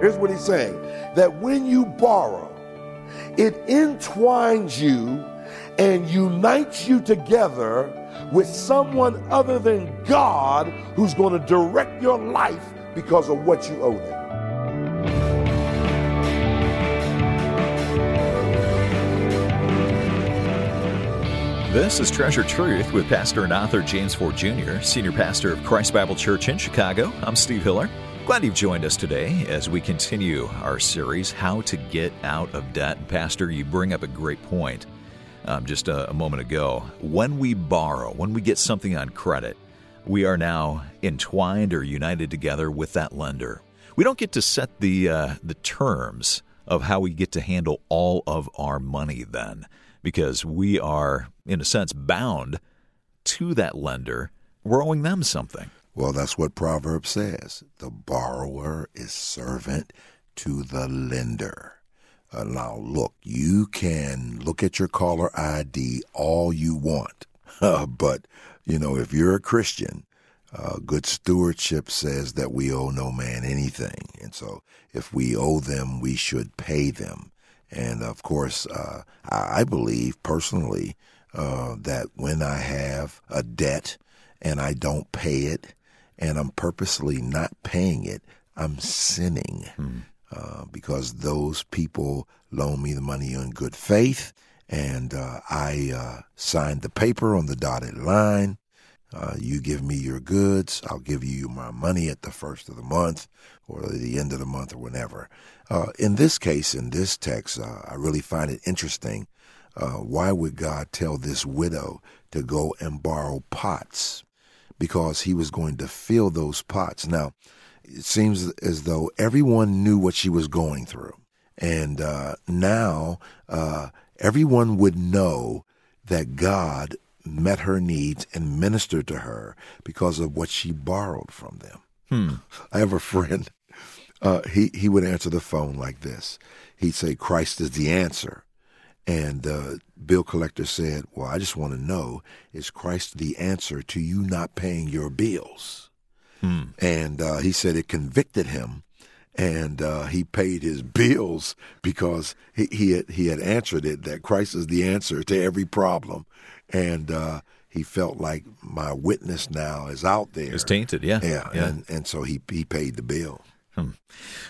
Here's what he's saying that when you borrow, it entwines you and unites you together with someone other than God who's going to direct your life because of what you owe them. This is Treasured Truth with Pastor and author James Ford Jr., Senior Pastor of Christ Bible Church in Chicago. I'm Steve Hiller. Glad you've joined us today as we continue our series, How to Get Out of Debt. Pastor, you bring up a great point um, just a, a moment ago. When we borrow, when we get something on credit, we are now entwined or united together with that lender. We don't get to set the uh, the terms of how we get to handle all of our money then because we are, in a sense, bound to that lender. We're owing them something. Well, that's what Proverbs says. The borrower is servant to the lender. Uh, now, look, you can look at your caller ID all you want, but, you know, if you're a Christian, uh, good stewardship says that we owe no man anything. And so if we owe them, we should pay them. And of course, uh, I believe personally uh, that when I have a debt and I don't pay it, and I'm purposely not paying it, I'm sinning mm. uh, because those people loan me the money in good faith, and uh, I uh, signed the paper on the dotted line. Uh, you give me your goods, I'll give you my money at the first of the month or the end of the month or whenever. Uh, in this case, in this text, uh, I really find it interesting. Uh, why would God tell this widow to go and borrow pots? Because he was going to fill those pots. Now, it seems as though everyone knew what she was going through. And uh, now uh, everyone would know that God met her needs and ministered to her because of what she borrowed from them. Hmm. I have a friend. Uh, he he would answer the phone like this. He'd say, "Christ is the answer," and the bill collector said, "Well, I just want to know: is Christ the answer to you not paying your bills?" Hmm. And uh, he said it convicted him, and uh, he paid his bills because he he had, he had answered it that Christ is the answer to every problem, and uh, he felt like my witness now is out there. It's tainted, yeah, yeah, yeah. and and so he he paid the bill. Hmm.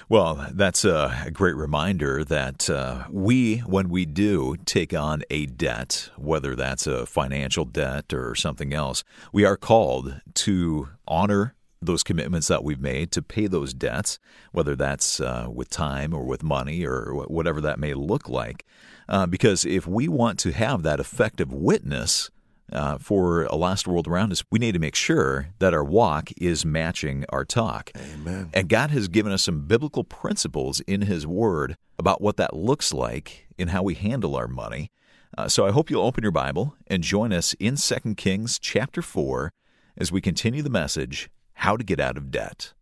Well, that's a great reminder that uh, we, when we do take on a debt, whether that's a financial debt or something else, we are called to honor those commitments that we've made to pay those debts, whether that's uh, with time or with money or whatever that may look like. Uh, because if we want to have that effective witness uh, for a last world around us, we need to make sure that our walk is matching our talk. Amen. And God has given us some biblical principles in His Word about what that looks like in how we handle our money. Uh, so I hope you'll open your Bible and join us in 2 Kings chapter 4 as we continue the message, How to Get Out of Debt.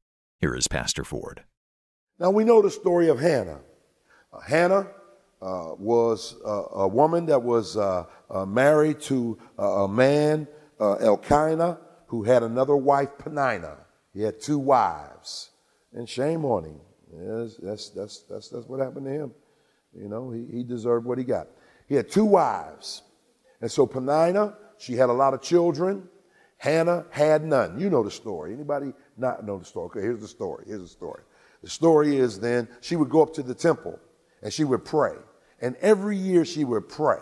Here is Pastor Ford. Now we know the story of Hannah. Uh, Hannah uh, was uh, a woman that was uh, uh married to uh, a man, Elkanah, who had another wife, Peninnah. He had two wives, and shame on him. That's, that's, that's, that's what happened to him. You know, he, he deserved what he got. He had two wives. And so Peninnah, she had a lot of children. Hannah had none. You know the story. Anybody not know the story? Okay, here's the story. Here's the story. The story is then she would go up to the temple and she would pray. And every year she would pray.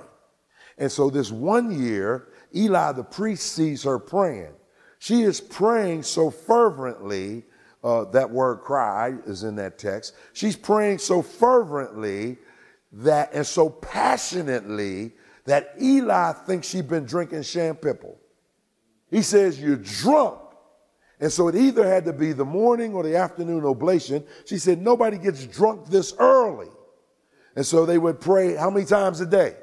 And so this one year, Eli the priest sees her praying. She is praying so fervently, uh, that word cry is in that text. She's praying so fervently that and so passionately that Eli thinks she's been drinking Champale. He says, You're drunk. And so it either had to be the morning or the afternoon oblation. She said, Nobody gets drunk this early. And so they would pray how many times a day?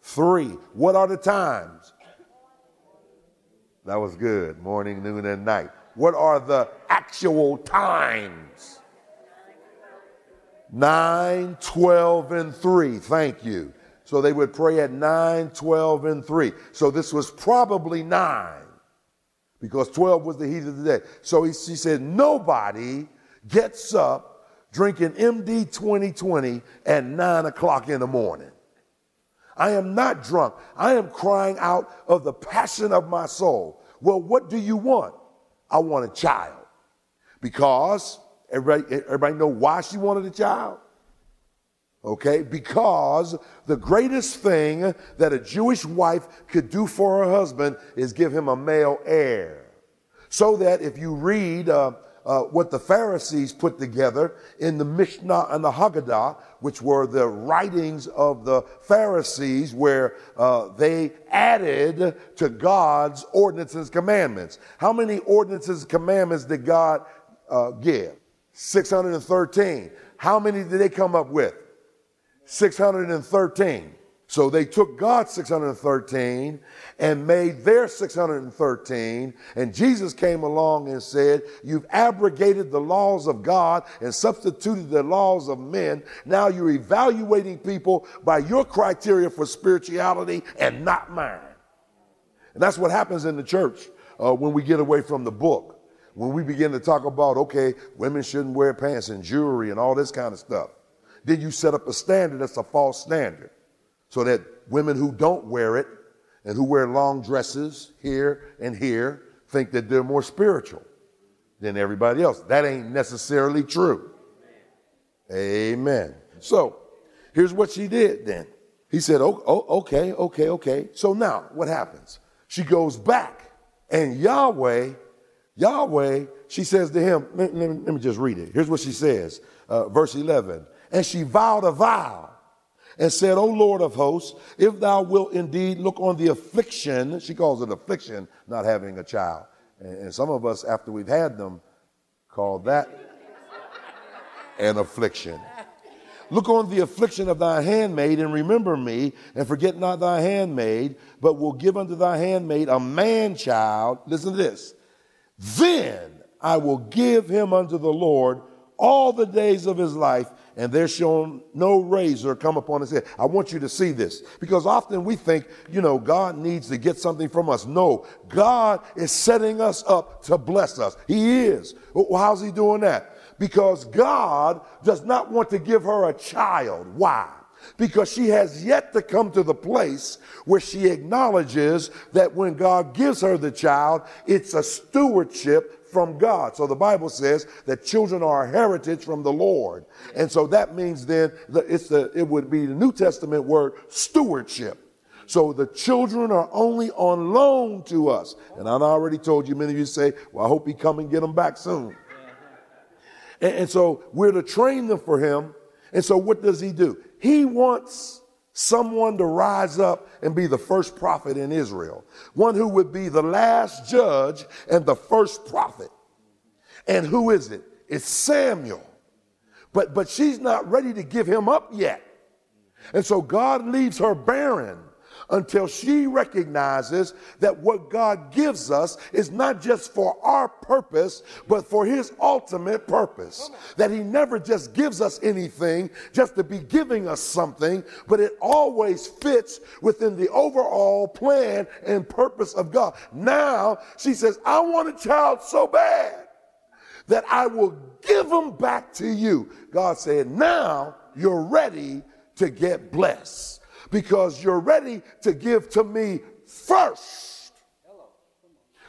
Three. What are the times? That was good. Morning, noon, and night. What are the actual times? 9, 12, and 3. Thank you. So they would pray at 9, 12, and 3. So this was probably 9 because 12 was the heat of the day. So he, she said, Nobody gets up drinking MD 2020 at nine o'clock in the morning. I am not drunk. I am crying out of the passion of my soul. Well, what do you want? I want a child. Because everybody, everybody know why she wanted a child? Okay, because the greatest thing that a Jewish wife could do for her husband is give him a male heir. So that if you read uh, uh, what the Pharisees put together in the Mishnah and the Haggadah, which were the writings of the Pharisees, where uh, they added to God's ordinances and commandments. How many ordinances and commandments did God uh, give? 613. How many did they come up with? 613. So they took God's 613 and made their 613. And Jesus came along and said, You've abrogated the laws of God and substituted the laws of men. Now you're evaluating people by your criteria for spirituality and not mine. And that's what happens in the church uh, when we get away from the book. When we begin to talk about, okay, women shouldn't wear pants and jewelry and all this kind of stuff. Then you set up a standard that's a false standard so that women who don't wear it and who wear long dresses here and here think that they're more spiritual than everybody else. That ain't necessarily true. Amen. So here's what she did then. He said, oh, oh, okay, okay, okay. So now what happens? She goes back and Yahweh, Yahweh, she says to him, let, let, let me just read it. Here's what she says, uh, verse 11. And she vowed a vow and said, O Lord of hosts, if thou wilt indeed look on the affliction, she calls it affliction, not having a child. And, some of us, after we've had them, call that an affliction. Look on the affliction of thy handmaid and remember me, and forget not thy handmaid, but will give unto thy handmaid a man child. Listen to this. Then I will give him unto the Lord all the days of his life, and there shall no razor come upon his head. I want you to see this because often we think, you know, God needs to get something from us. No, God is setting us up to bless us. He is. How's he doing that? Because God does not want to give her a child. Why? Because she has yet to come to the place where she acknowledges that when God gives her the child, it's a stewardship from God. So the Bible says that children are a heritage from the Lord. And so that means then that it's the, it would be the New Testament word stewardship. So the children are only on loan to us. And I've already told you, many of you say, well, I hope he come and get them back soon. And, and so we're to train them for him. And so what does he do? He wants someone to rise up and be the first prophet in Israel, one who would be the last judge and the first prophet. And who is it? It's Samuel. But, but she's not ready to give him up yet. And so God leaves her barren until she recognizes that what God gives us is not just for our purpose, but for his ultimate purpose. That he never just gives us anything just to be giving us something, but it always fits within the overall plan and purpose of God. Now she says, I want a child so bad that I will give them back to you. God said, now you're ready to get blessed because you're ready to give to me first.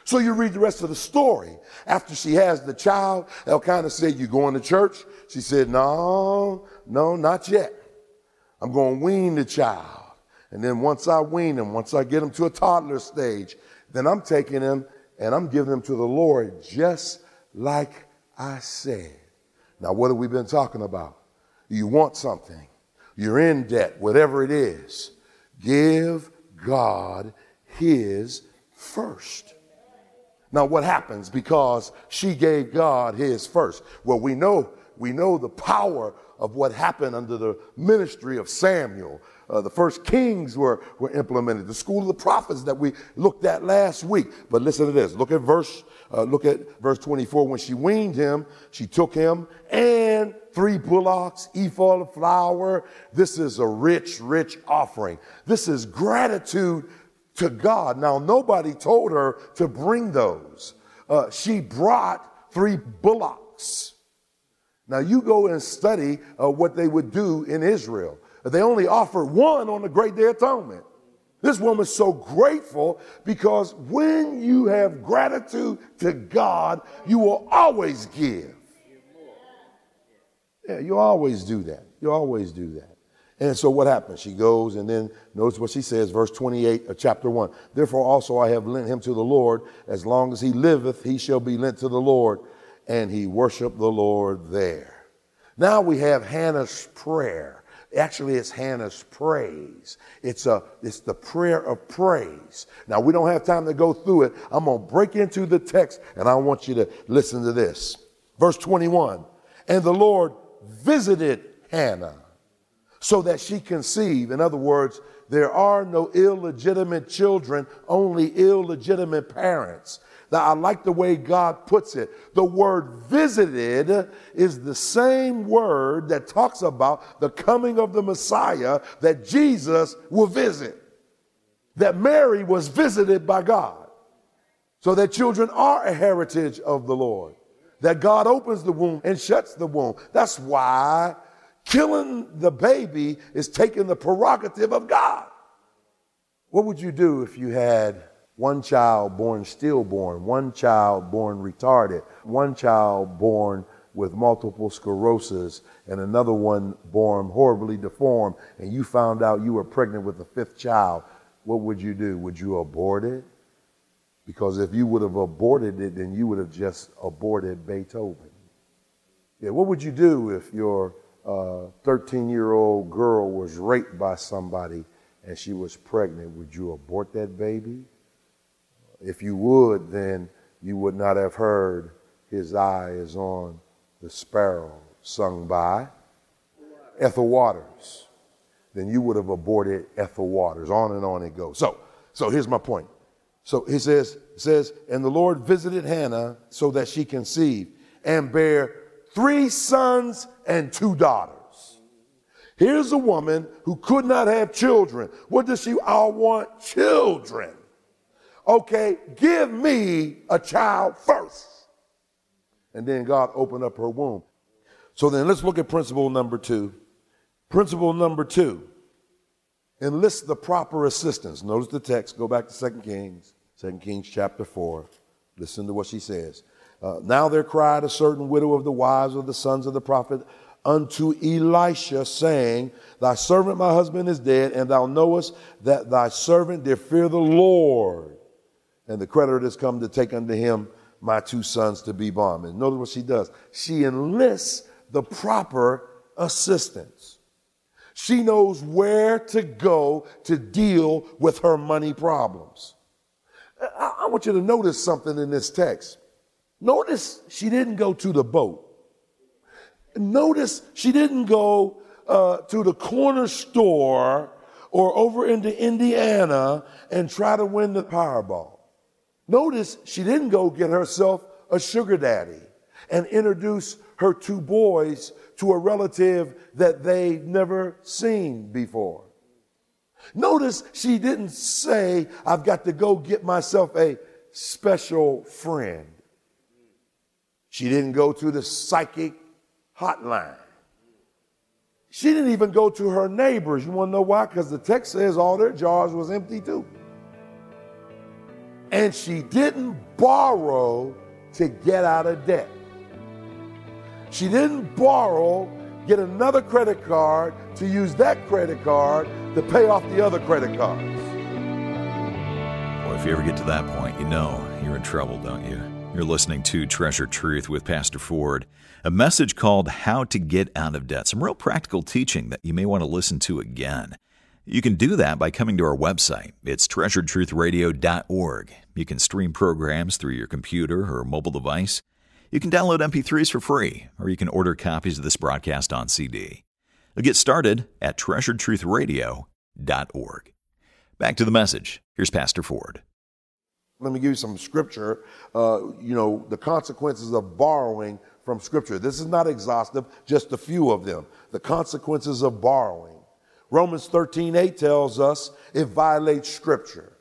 So you read the rest of the story. After she has the child, Elkanah said, You going to church? She said, No, no, not yet. I'm going to wean the child. And then once I wean him, once I get him to a toddler stage, then I'm taking him and I'm giving him to the Lord just like I said. Now, what have we been talking about? You want something you're in debt, whatever it is, give God his first. Now, what happens because she gave God his first? Well, we know we know the power of what happened under the ministry of Samuel. Uh, the first kings were, were implemented, the school of the prophets that we looked at last week. But listen to this. Look at verse, uh, look at verse 24. When she weaned him, she took him and three bullocks, ephah of flour. This is a rich, rich offering. This is gratitude to God. Now, nobody told her to bring those. Uh, she brought three bullocks. Now, you go and study uh, what they would do in Israel. They only offered one on the Great Day Atonement. This woman's so grateful because when you have gratitude to God, you will always give. Yeah, you always do that. You always do that. And so what happens? She goes and then notice what she says, verse 28 of chapter 1. Therefore also I have lent him to the Lord. As long as he liveth, he shall be lent to the Lord. And he worshiped the Lord there. Now we have Hannah's prayer. Actually, it's Hannah's praise. It's, a, it's the prayer of praise. Now, we don't have time to go through it. I'm going to break into the text and I want you to listen to this. Verse 21 And the Lord visited Hannah so that she conceived. In other words, there are no illegitimate children, only illegitimate parents. Now, I like the way God puts it. The word visited is the same word that talks about the coming of the Messiah that Jesus will visit. That Mary was visited by God. So that children are a heritage of the Lord. That God opens the womb and shuts the womb. That's why killing the baby is taking the prerogative of God. What would you do if you had one child born stillborn, one child born retarded, one child born with multiple sclerosis, and another one born horribly deformed, and you found out you were pregnant with a fifth child, what would you do? Would you abort it? Because if you would have aborted it, then you would have just aborted Beethoven. Yeah, what would you do if your 13 uh, year old girl was raped by somebody and she was pregnant? Would you abort that baby? If you would, then you would not have heard His eye is on the sparrow, sung by Ethel Waters. Then you would have aborted Ethel Waters. On and on it goes. So, so here's my point. So he says, says, and the Lord visited Hannah so that she conceived and bare three sons and two daughters. Here's a woman who could not have children. What does she all want? Children okay, give me a child first. And then God opened up her womb. So then let's look at principle number two. Principle number two enlist the proper assistance. Notice the text, go back to 2 Kings, 2 Kings chapter 4. Listen to what she says. Uh, now there cried a certain widow of the wives of the sons of the prophet unto Elisha, saying, Thy servant, my husband, is dead, and thou knowest that thy servant did fear the Lord and the creditor has come to take unto him my two sons to be bondmen. Notice what she does. She enlists the proper assistance. She knows where to go to deal with her money problems. I, want you to notice something in this text. Notice she didn't go to the boat. Notice she didn't go uh, to the corner store or over into Indiana and try to win the Powerball. Notice she didn't go get herself a sugar daddy and introduce her two boys to a relative that they'd never seen before. Notice she didn't say, I've got to go get myself a special friend. She didn't go to the psychic hotline. She didn't even go to her neighbors. You want to know why? Because the text says all their jars was empty too. And she didn't borrow to get out of debt. She didn't borrow, get another credit card to use that credit card to pay off the other credit cards. Well, if you ever get to that point, you know you're in trouble, don't you? You're listening to Treasured Truth with Pastor Ford, a message called How to Get Out of Debt. Some real practical teaching that you may want to listen to again. You can do that by coming to our website. It's treasuredtruthradio.org. You can stream programs through your computer or mobile device. You can download MP3s for free, or you can order copies of this broadcast on CD. You'll get started at treasuredtruthradio.org. Back to the message. Here's Pastor Ford. Let me give you some scripture. Uh, you know, the consequences of borrowing from scripture. This is not exhaustive, just a few of them. The consequences of borrowing. Romans 13, 8 tells us it violates scripture.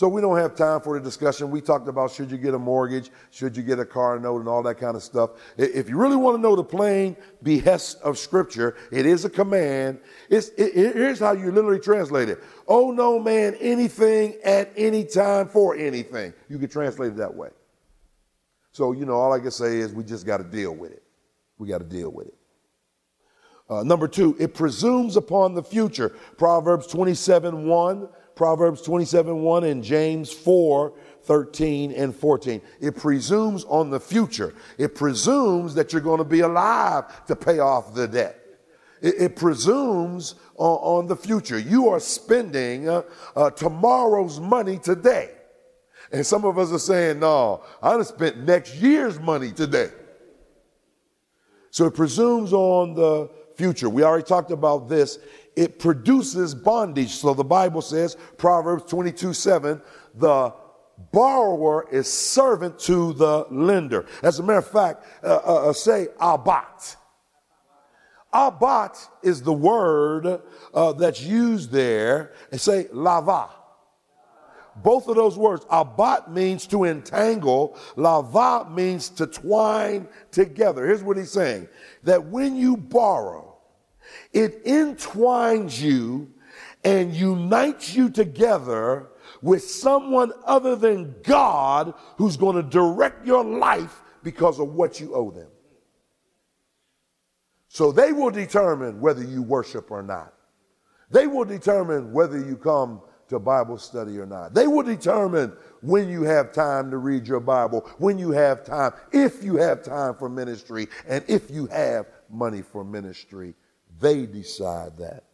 So we don't have time for the discussion. We talked about should you get a mortgage, should you get a car note, and all that kind of stuff. If you really want to know the plain behest of Scripture, it is a command. It's, it, here's how you literally translate it. Oh no man anything at any time for anything. You can translate it that way. So, you know, all I can say is we just got to deal with it. We got to deal with it. Uh, number two, it presumes upon the future. Proverbs 27 1 Proverbs 27 1 and James 4 13 and 14. It presumes on the future. It presumes that you're going to be alive to pay off the debt. It, it presumes on, on, the future. You are spending uh, uh, tomorrow's money today. And some of us are saying, no, I have spent next year's money today. So it presumes on the future. We already talked about this it produces bondage. So the Bible says, Proverbs 22 7, the borrower is servant to the lender. As a matter of fact, uh, uh, uh say abat. Abat is the word uh, that's used there, and say lava. Both of those words, abat means to entangle, lava means to twine together. Here's what he's saying that when you borrow, it entwines you and unites you together with someone other than God who's going to direct your life because of what you owe them. So they will determine whether you worship or not. They will determine whether you come to Bible study or not. They will determine when you have time to read your Bible, when you have time, if you have time for ministry, and if you have money for ministry they decide that.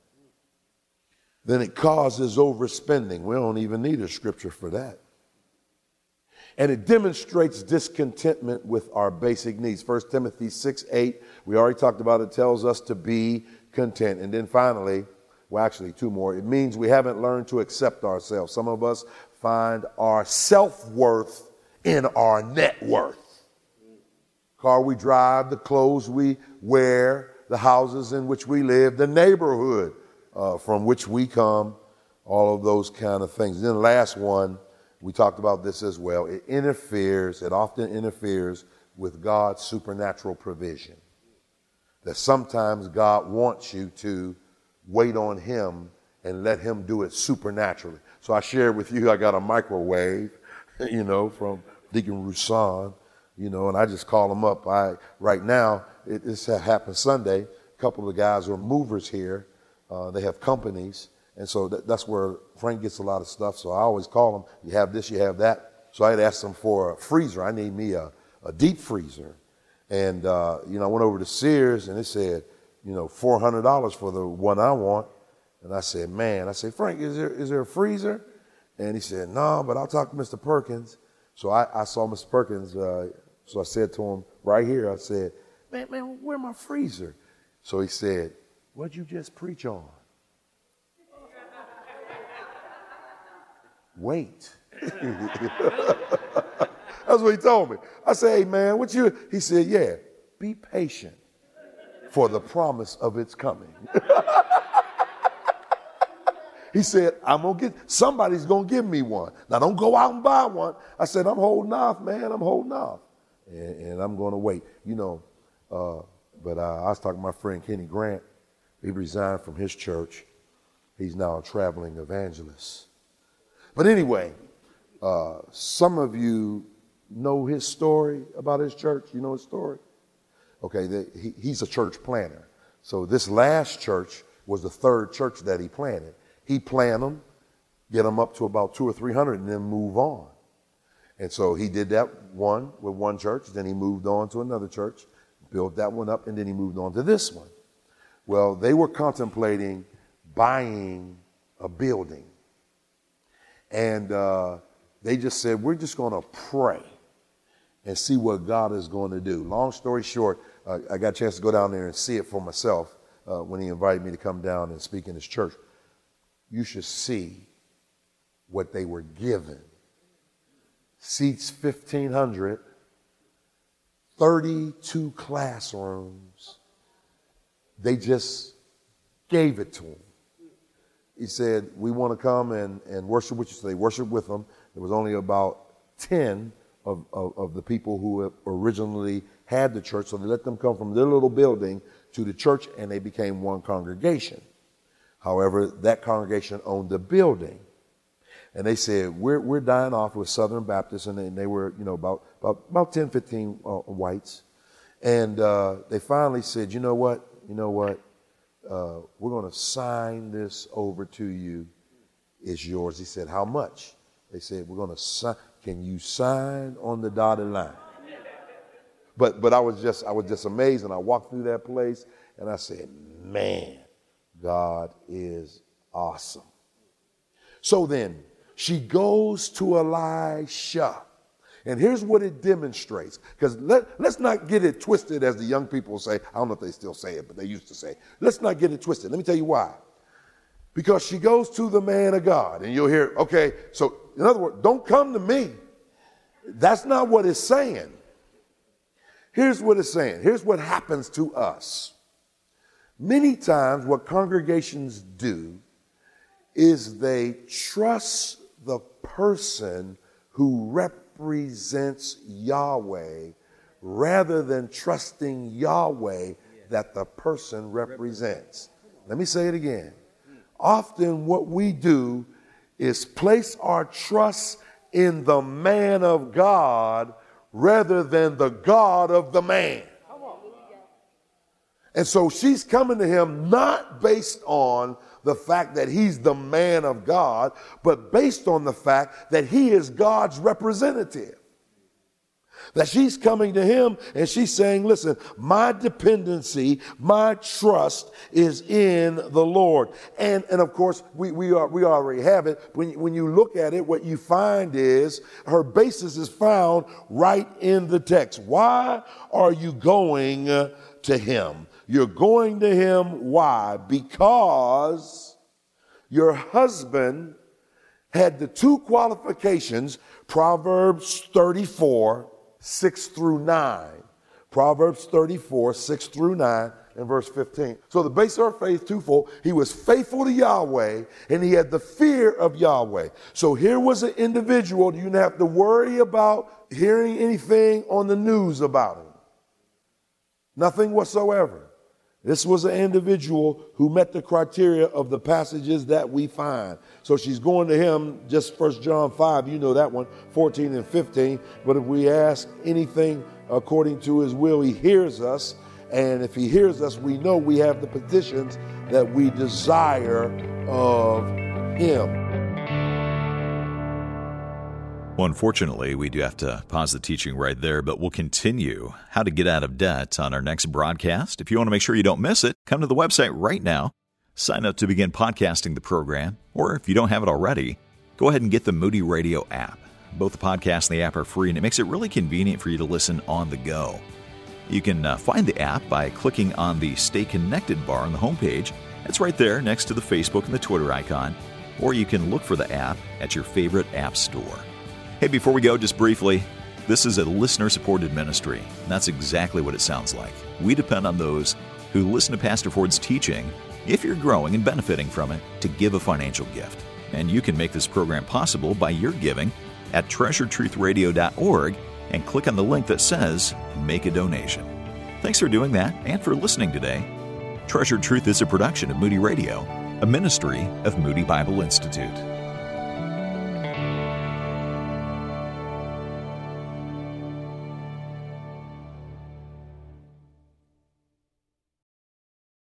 Then it causes overspending. We don't even need a scripture for that. And it demonstrates discontentment with our basic needs. 1 Timothy 6 8, we already talked about it, tells us to be content. And then finally, well, actually, two more. It means we haven't learned to accept ourselves. Some of us find our self worth in our net worth. Car we drive, the clothes we wear, the houses in which we live, the neighborhood uh, from which we come, all of those kind of things. Then the last one, we talked about this as well. It interferes, it often interferes with God's supernatural provision. That sometimes God wants you to wait on Him and let Him do it supernaturally. So I shared with you, I got a microwave, you know, from Deacon Roussan, you know, and I just call him up. I right now it, this happened Sunday. A couple of the guys are movers here. Uh, they have companies, and so that, that's where Frank gets a lot of stuff. So I always call them. You have this, you have that. So I had asked them for a freezer. I need me a, a deep freezer, and uh, you know I went over to Sears and they said, you know, four hundred dollars for the one I want. And I said, man, I said, Frank, is there is there a freezer? And he said, no, but I'll talk to Mr. Perkins. So I, I saw Mr. Perkins. Uh, so I said to him right here, I said, man, man, where my freezer? So he said, what'd you just preach on? Wait. That's what he told me. I said, hey man, what you? He said, yeah, be patient for the promise of its coming. he said, I'm gonna get somebody's gonna give me one. Now don't go out and buy one. I said, I'm holding off, man. I'm holding off. And, and I'm gonna wait. You know, uh, but uh, I was talking to my friend Kenny Grant. He resigned from his church. He's now a traveling evangelist. But anyway, uh, some of you know his story about his church. You know his story? Okay, the, he, he's a church planner. So this last church was the third church that he planted. He planted them, get them up to about two or three hundred, and then move on. And so he did that one with one church. Then he moved on to another church built that one up, and then he moved on to this one. Well, they were contemplating buying a building. And uh, they just said, We're just going to pray and see what God is going to do. Long story short, uh, I got a chance to go down there and see it for myself uh, when he invited me to come down and speak in his church. You should see what they were given. Seats 1,500 32 classrooms. They just gave it to him. he said, We want to come and, and worship with you. So they worshiped with him. There was only about 10 of, of, of, the people who originally had the church. So they let them come from their little building to the church and they became one congregation. However, that congregation owned the building. And they said, We're, we're dying off with Southern Baptists. And they, and they were, you know, about, about, about 10, 15 uh, whites. And uh, they finally said, You know what? You know what? Uh, we're going to sign this over to you. It's yours. He said, How much? They said, We're going to sign. Can you sign on the dotted line? But, but I was just I was just amazed, and I walked through that place, and I said, "Man, God is awesome." So then, she goes to Elisha. And here's what it demonstrates. Because let, let's not get it twisted, as the young people say. I don't know if they still say it, but they used to say. Let's not get it twisted. Let me tell you why. Because she goes to the man of God. And you'll hear, okay, so in other words, don't come to me. That's not what it's saying. Here's what it's saying. Here's what happens to us. Many times, what congregations do is they trust the person who represents Yahweh rather than trusting Yahweh that the person represents. Let me say it again. Often, what we do is place our trust in the man of God rather than the God of the man. And so she's coming to him not based on the fact that he's the man of God, but based on the fact that he is God's representative. That she's coming to him and she's saying, listen, my dependency, my trust is in the Lord. And, and of course, we, we, are, we already have it. When, when you look at it, what you find is her basis is found right in the text. Why are you going to him? You're going to him. Why? Because your husband had the two qualifications, Proverbs 34 6 through 9. Proverbs 34, 6 through 9, and verse 15. So the base of our faith, twofold. He was faithful to Yahweh, and he had the fear of Yahweh. So here was an individual, you didn't have to worry about hearing anything on the news about him. Nothing whatsoever. This was an individual who met the criteria of the passages that we find. So she's going to him, just First John 5, you know that one, 14 and 15. But if we ask anything according to his will, he hears us. And if he hears us, we know we have the petitions that we desire of him. Well, unfortunately, we do have to pause the teaching right there, but we'll continue how to get out of debt on our next broadcast. If you want to make sure you don't miss it, come to the website right now, sign up to begin podcasting the program, or if you don't have it already, go ahead and get the Moody Radio app. Both the podcast and the app are free, and it makes it really convenient for you to listen on the go. You can uh, find the app by clicking on the Stay Connected bar on the homepage. It's right there next to the Facebook and the Twitter icon, or you can look for the app at your favorite app store. Hey, before we go, just briefly, this is a listener supported ministry. That's exactly what it sounds like. We depend on those who listen to Pastor Ford's teaching, if you're growing and benefiting from it, to give a financial gift. And you can make this program possible by your giving at treasuredtruthradio.org and click on the link that says Make a Donation. Thanks for doing that and for listening today. Treasured Truth is a production of Moody Radio, a ministry of Moody Bible Institute.